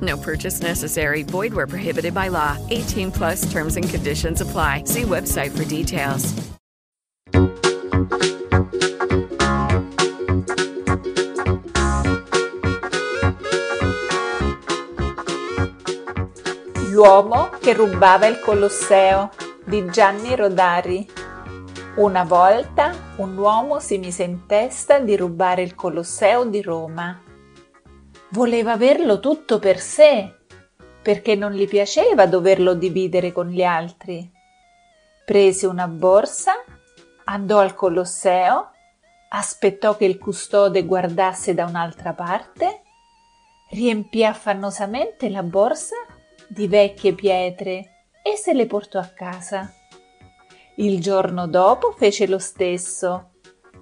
No purchase necessary. Void where prohibited by law. 18 plus terms and conditions apply. See website for details. L'uomo che rubava il Colosseo di Gianni Rodari. Una volta un uomo si mise in testa di rubare il Colosseo di Roma. Voleva averlo tutto per sé, perché non gli piaceva doverlo dividere con gli altri. Prese una borsa, andò al Colosseo, aspettò che il custode guardasse da un'altra parte, riempì affannosamente la borsa di vecchie pietre e se le portò a casa. Il giorno dopo fece lo stesso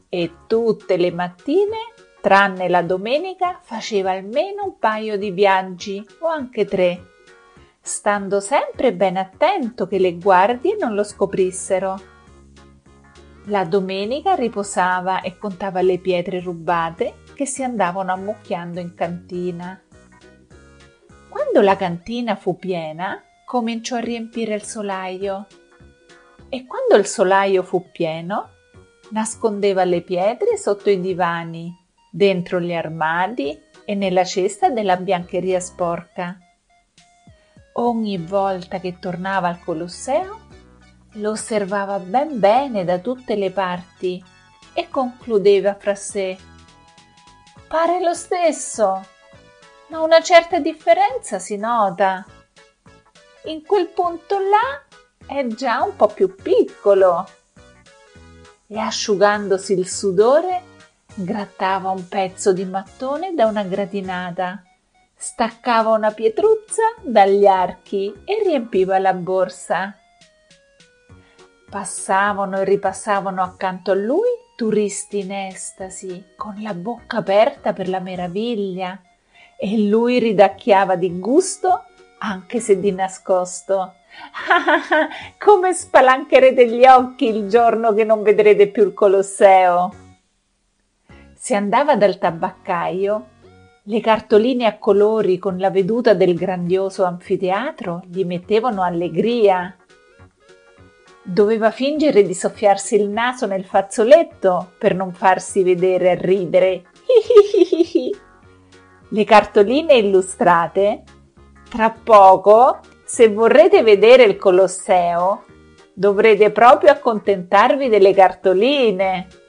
e tutte le mattine, tranne la domenica, faceva almeno un paio di viaggi o anche tre, stando sempre ben attento che le guardie non lo scoprissero. La domenica riposava e contava le pietre rubate che si andavano ammucchiando in cantina. Quando la cantina fu piena, cominciò a riempire il solaio. E quando il solaio fu pieno, nascondeva le pietre sotto i divani, dentro gli armadi e nella cesta della biancheria sporca. Ogni volta che tornava al Colosseo, lo osservava ben bene da tutte le parti e concludeva fra sé. Pare lo stesso, ma una certa differenza si nota. In quel punto là è già un po' più piccolo. E asciugandosi il sudore, grattava un pezzo di mattone da una gratinata, staccava una pietruzza dagli archi e riempiva la borsa. Passavano e ripassavano accanto a lui turisti in estasi, con la bocca aperta per la meraviglia, e lui ridacchiava di gusto, anche se di nascosto. Ah, come spalancherete gli occhi il giorno che non vedrete più il Colosseo. Se andava dal tabaccaio, le cartoline a colori con la veduta del grandioso anfiteatro gli mettevano allegria. Doveva fingere di soffiarsi il naso nel fazzoletto per non farsi vedere a ridere. Le cartoline illustrate? Tra poco se vorrete vedere il Colosseo, dovrete proprio accontentarvi delle cartoline.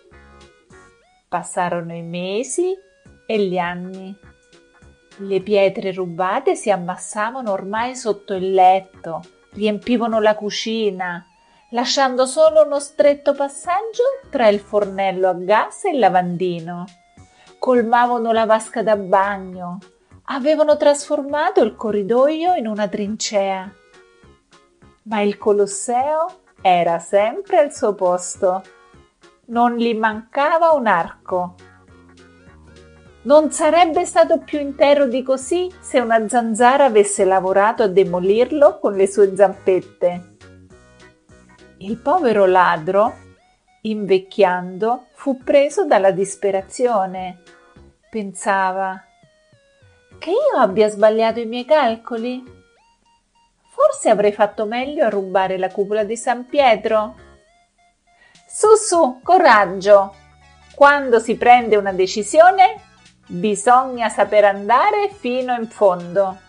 Passarono i mesi e gli anni. Le pietre rubate si ammassavano ormai sotto il letto, riempivano la cucina, lasciando solo uno stretto passaggio tra il fornello a gas e il lavandino. Colmavano la vasca da bagno, avevano trasformato il corridoio in una trincea. Ma il Colosseo era sempre al suo posto. Non gli mancava un arco. Non sarebbe stato più intero di così se una zanzara avesse lavorato a demolirlo con le sue zampette. Il povero ladro, invecchiando, fu preso dalla disperazione. Pensava che io abbia sbagliato i miei calcoli. Forse avrei fatto meglio a rubare la cupola di San Pietro. Su, su, coraggio! Quando si prende una decisione, bisogna saper andare fino in fondo.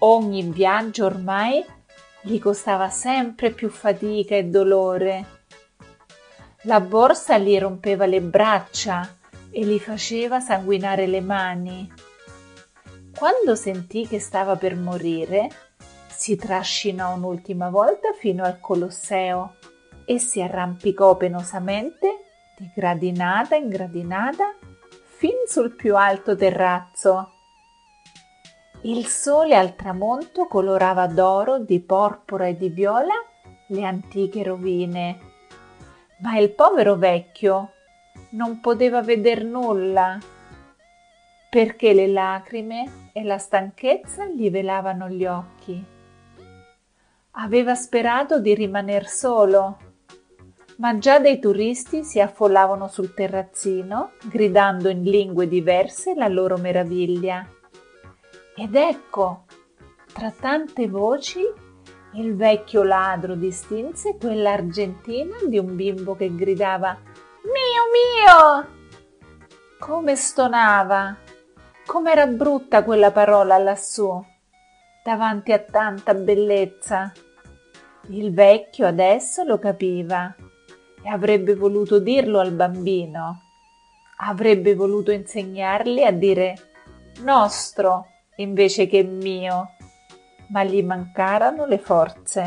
Ogni viaggio ormai gli costava sempre più fatica e dolore. La borsa gli rompeva le braccia e gli faceva sanguinare le mani. Quando sentì che stava per morire, si trascinò un'ultima volta fino al Colosseo e si arrampicò penosamente di gradinata in gradinata fin sul più alto terrazzo. Il sole al tramonto colorava d'oro, di porpora e di viola le antiche rovine, ma il povero vecchio non poteva veder nulla perché le lacrime e la stanchezza gli velavano gli occhi. Aveva sperato di rimaner solo, ma già dei turisti si affollavano sul terrazzino, gridando in lingue diverse la loro meraviglia. Ed ecco, tra tante voci, il vecchio ladro distinse quella argentina di un bimbo che gridava Mio mio! Come stonava! Com'era brutta quella parola lassù, davanti a tanta bellezza. Il vecchio adesso lo capiva e avrebbe voluto dirlo al bambino. Avrebbe voluto insegnargli a dire nostro invece che mio, ma gli mancarono le forze.